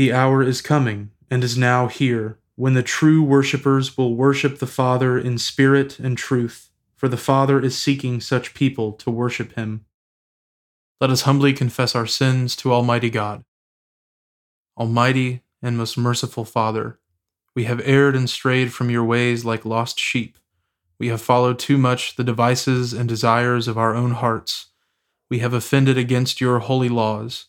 The hour is coming and is now here, when the true worshippers will worship the Father in spirit and truth, for the Father is seeking such people to worship him. Let us humbly confess our sins to Almighty God. Almighty and most merciful Father, we have erred and strayed from your ways like lost sheep. We have followed too much the devices and desires of our own hearts. We have offended against your holy laws.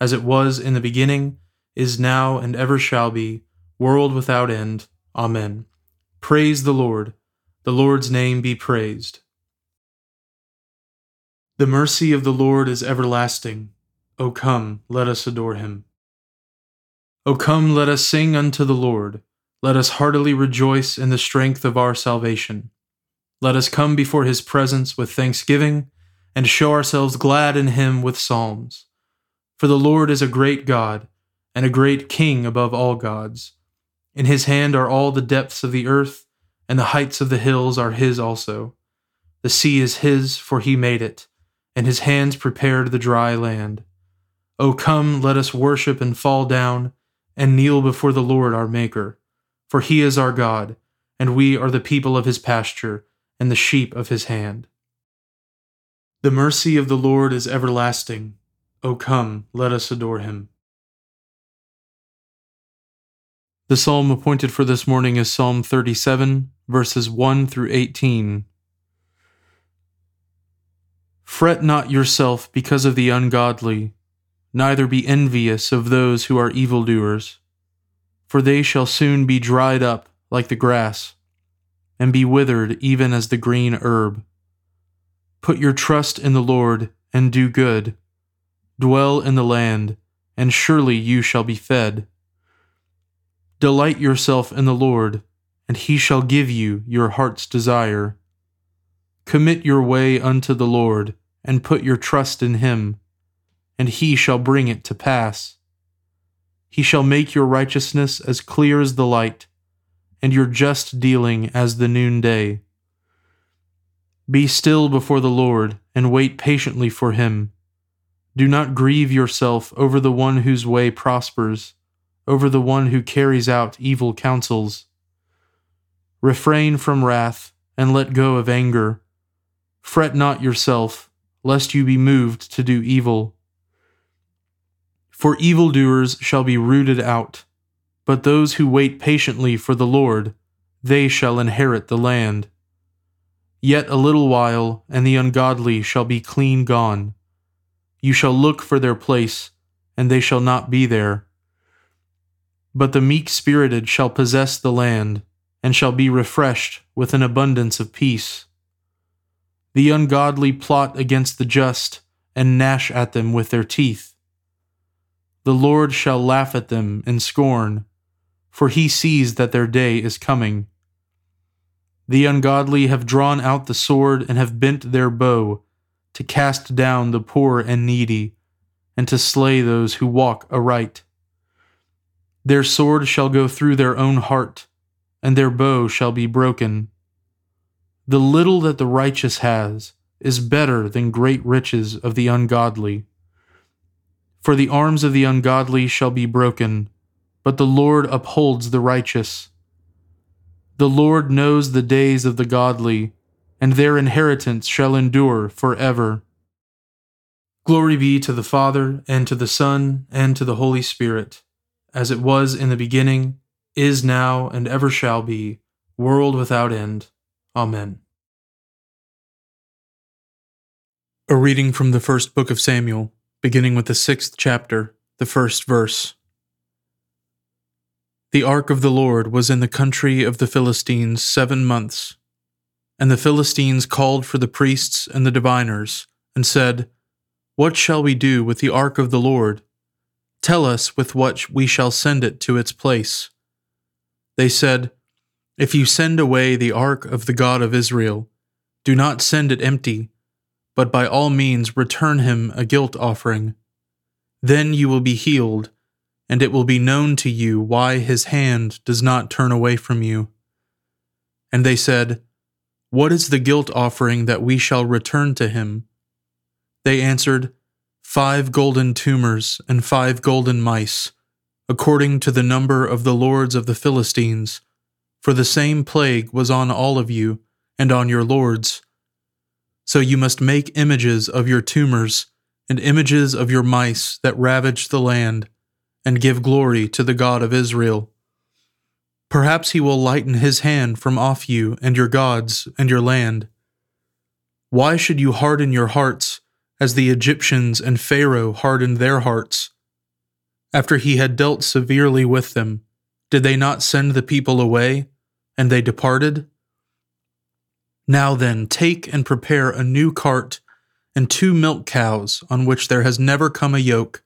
as it was in the beginning, is now, and ever shall be world without end. Amen. Praise the Lord. The Lord's name be praised. The mercy of the Lord is everlasting. O come, let us adore him. O come, let us sing unto the Lord. Let us heartily rejoice in the strength of our salvation. Let us come before his presence with thanksgiving and show ourselves glad in him with psalms. For the Lord is a great God and a great King above all gods. In his hand are all the depths of the earth, and the heights of the hills are his also. The sea is his, for he made it, and his hands prepared the dry land. O come, let us worship and fall down, and kneel before the Lord our Maker. For he is our God, and we are the people of his pasture, and the sheep of his hand. The mercy of the Lord is everlasting. O come, let us adore him. The psalm appointed for this morning is Psalm 37, verses 1 through 18. Fret not yourself because of the ungodly, neither be envious of those who are evildoers, for they shall soon be dried up like the grass, and be withered even as the green herb. Put your trust in the Lord, and do good. Dwell in the land, and surely you shall be fed. Delight yourself in the Lord, and he shall give you your heart's desire. Commit your way unto the Lord, and put your trust in him, and he shall bring it to pass. He shall make your righteousness as clear as the light, and your just dealing as the noonday. Be still before the Lord, and wait patiently for him. Do not grieve yourself over the one whose way prospers over the one who carries out evil counsels. Refrain from wrath, and let go of anger. Fret not yourself, lest you be moved to do evil. For evildoers shall be rooted out, but those who wait patiently for the Lord, they shall inherit the land. Yet a little while, and the ungodly shall be clean gone. You shall look for their place, and they shall not be there. But the meek spirited shall possess the land, and shall be refreshed with an abundance of peace. The ungodly plot against the just, and gnash at them with their teeth. The Lord shall laugh at them in scorn, for he sees that their day is coming. The ungodly have drawn out the sword and have bent their bow to cast down the poor and needy, and to slay those who walk aright. Their sword shall go through their own heart, and their bow shall be broken. The little that the righteous has is better than great riches of the ungodly. For the arms of the ungodly shall be broken, but the Lord upholds the righteous. The Lord knows the days of the godly, and their inheritance shall endure for ever. Glory be to the Father, and to the Son, and to the Holy Spirit, as it was in the beginning, is now, and ever shall be, world without end. Amen. A reading from the first book of Samuel, beginning with the sixth chapter, the first verse. The ark of the Lord was in the country of the Philistines seven months. And the Philistines called for the priests and the diviners, and said, What shall we do with the ark of the Lord? Tell us with what we shall send it to its place. They said, If you send away the ark of the God of Israel, do not send it empty, but by all means return him a guilt offering. Then you will be healed, and it will be known to you why his hand does not turn away from you. And they said, What is the guilt offering that we shall return to him? They answered, Five golden tumors and five golden mice, according to the number of the lords of the Philistines, for the same plague was on all of you and on your lords. So you must make images of your tumors and images of your mice that ravaged the land, and give glory to the God of Israel. Perhaps he will lighten his hand from off you and your gods and your land. Why should you harden your hearts as the Egyptians and Pharaoh hardened their hearts? After he had dealt severely with them, did they not send the people away, and they departed? Now then, take and prepare a new cart and two milk cows on which there has never come a yoke,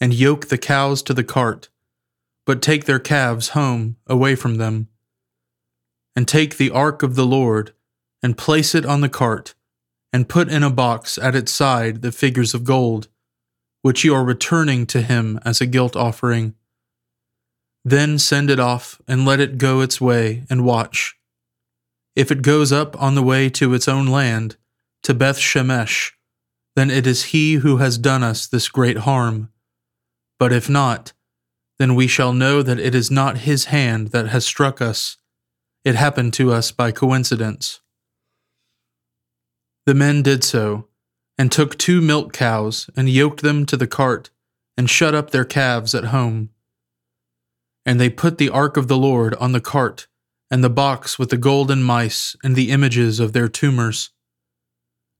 and yoke the cows to the cart but take their calves home away from them. And take the ark of the Lord, and place it on the cart, and put in a box at its side the figures of gold, which you are returning to him as a guilt offering. Then send it off, and let it go its way, and watch. If it goes up on the way to its own land, to Beth Shemesh, then it is he who has done us this great harm. But if not, then we shall know that it is not his hand that has struck us. It happened to us by coincidence. The men did so, and took two milk cows, and yoked them to the cart, and shut up their calves at home. And they put the ark of the Lord on the cart, and the box with the golden mice and the images of their tumors.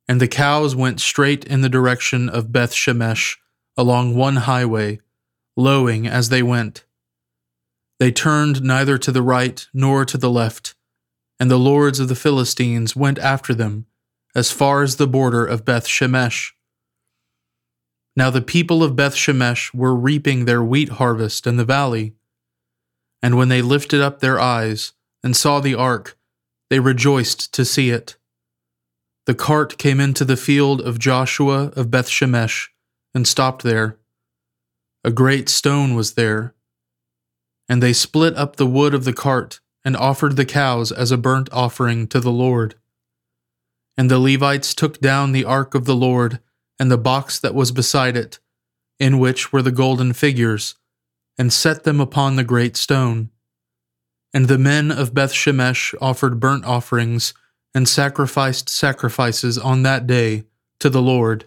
And the cows went straight in the direction of Beth Shemesh along one highway lowing as they went. They turned neither to the right nor to the left, and the lords of the Philistines went after them as far as the border of Beth Shemesh. Now the people of Beth Shemesh were reaping their wheat harvest in the valley. And when they lifted up their eyes and saw the ark, they rejoiced to see it. The cart came into the field of Joshua of Beth Shemesh and stopped there. A great stone was there. And they split up the wood of the cart and offered the cows as a burnt offering to the Lord. And the Levites took down the ark of the Lord and the box that was beside it, in which were the golden figures, and set them upon the great stone. And the men of Beth Shemesh offered burnt offerings and sacrificed sacrifices on that day to the Lord.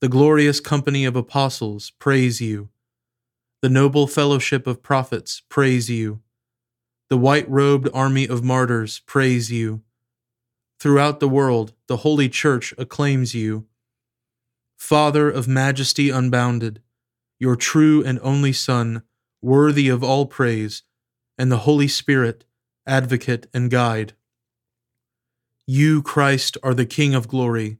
The glorious company of apostles praise you. The noble fellowship of prophets praise you. The white robed army of martyrs praise you. Throughout the world, the Holy Church acclaims you. Father of majesty unbounded, your true and only Son, worthy of all praise, and the Holy Spirit, advocate and guide. You, Christ, are the King of glory,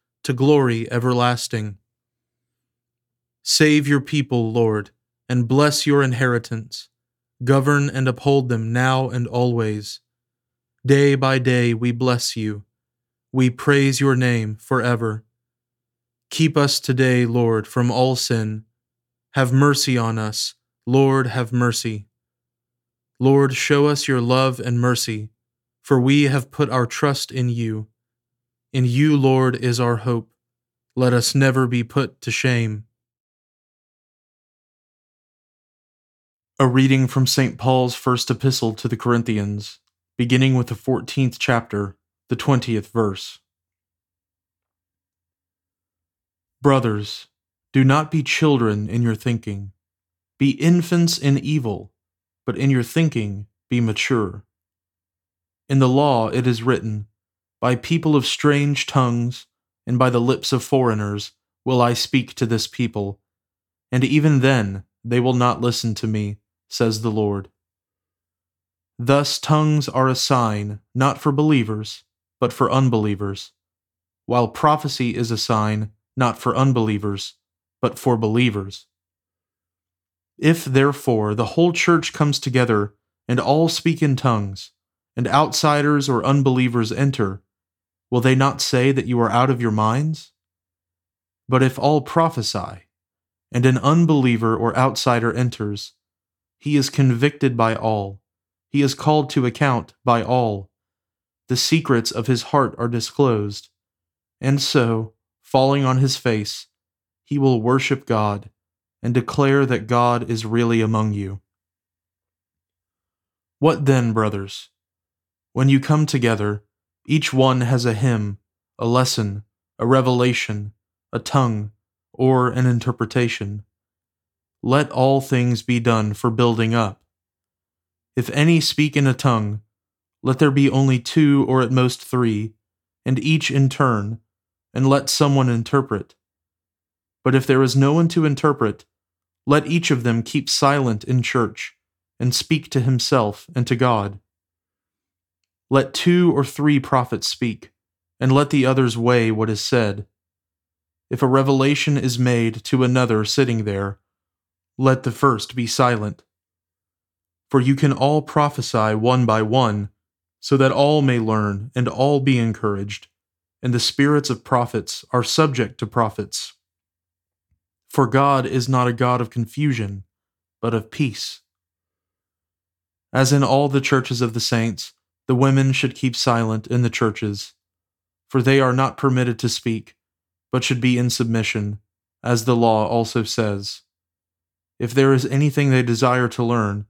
to glory everlasting. Save your people, Lord, and bless your inheritance. Govern and uphold them now and always. Day by day we bless you. We praise your name forever. Keep us today, Lord, from all sin. Have mercy on us. Lord, have mercy. Lord, show us your love and mercy, for we have put our trust in you. In you, Lord, is our hope. Let us never be put to shame. A reading from St. Paul's first epistle to the Corinthians, beginning with the 14th chapter, the 20th verse. Brothers, do not be children in your thinking. Be infants in evil, but in your thinking be mature. In the law it is written, By people of strange tongues and by the lips of foreigners will I speak to this people, and even then they will not listen to me says the Lord. Thus, tongues are a sign not for believers, but for unbelievers, while prophecy is a sign not for unbelievers, but for believers. If, therefore, the whole church comes together and all speak in tongues, and outsiders or unbelievers enter, will they not say that you are out of your minds? But if all prophesy, and an unbeliever or outsider enters, he is convicted by all. He is called to account by all. The secrets of his heart are disclosed. And so, falling on his face, he will worship God and declare that God is really among you. What then, brothers? When you come together, each one has a hymn, a lesson, a revelation, a tongue, or an interpretation let all things be done for building up. If any speak in a tongue, let there be only two or at most three, and each in turn, and let someone interpret. But if there is no one to interpret, let each of them keep silent in church, and speak to himself and to God. Let two or three prophets speak, and let the others weigh what is said. If a revelation is made to another sitting there, let the first be silent. For you can all prophesy one by one, so that all may learn and all be encouraged, and the spirits of prophets are subject to prophets. For God is not a God of confusion, but of peace. As in all the churches of the saints, the women should keep silent in the churches, for they are not permitted to speak, but should be in submission, as the law also says. If there is anything they desire to learn,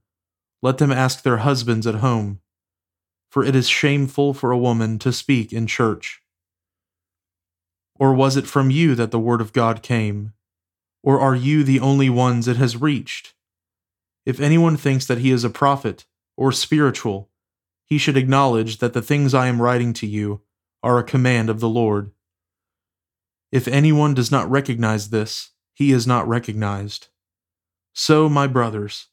let them ask their husbands at home, for it is shameful for a woman to speak in church. Or was it from you that the word of God came? Or are you the only ones it has reached? If anyone thinks that he is a prophet or spiritual, he should acknowledge that the things I am writing to you are a command of the Lord. If anyone does not recognize this, he is not recognized. So, my brothers,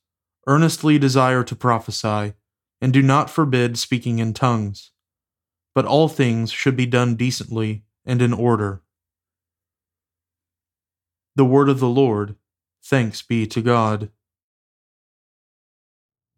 earnestly desire to prophesy, and do not forbid speaking in tongues. But all things should be done decently and in order. The word of the Lord. Thanks be to God.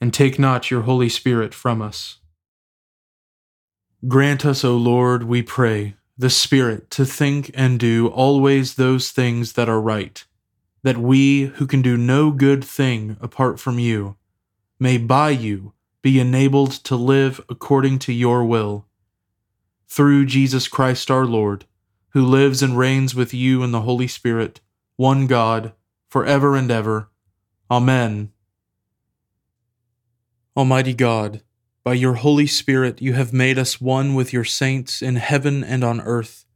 and take not your Holy Spirit from us. Grant us, O Lord, we pray, the Spirit to think and do always those things that are right, that we, who can do no good thing apart from you, may by you be enabled to live according to your will. Through Jesus Christ our Lord, who lives and reigns with you in the Holy Spirit, one God, for ever and ever. Amen. Almighty God, by your Holy Spirit you have made us one with your saints in heaven and on earth.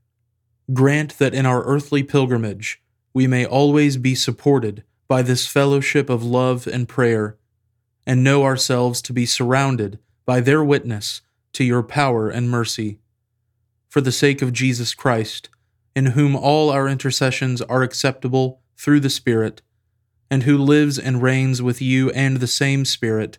Grant that in our earthly pilgrimage we may always be supported by this fellowship of love and prayer, and know ourselves to be surrounded by their witness to your power and mercy for the sake of Jesus Christ, in whom all our intercessions are acceptable through the Spirit, and who lives and reigns with you and the same Spirit,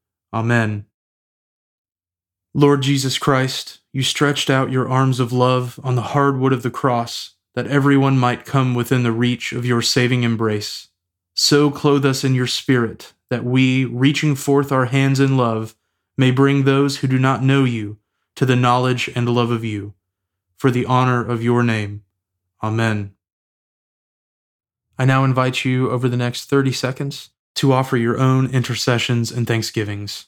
Amen. Lord Jesus Christ, you stretched out your arms of love on the hard wood of the cross, that everyone might come within the reach of your saving embrace. So clothe us in your Spirit, that we, reaching forth our hands in love, may bring those who do not know you to the knowledge and love of you for the honor of your name. Amen. I now invite you over the next 30 seconds to offer your own intercessions and thanksgivings.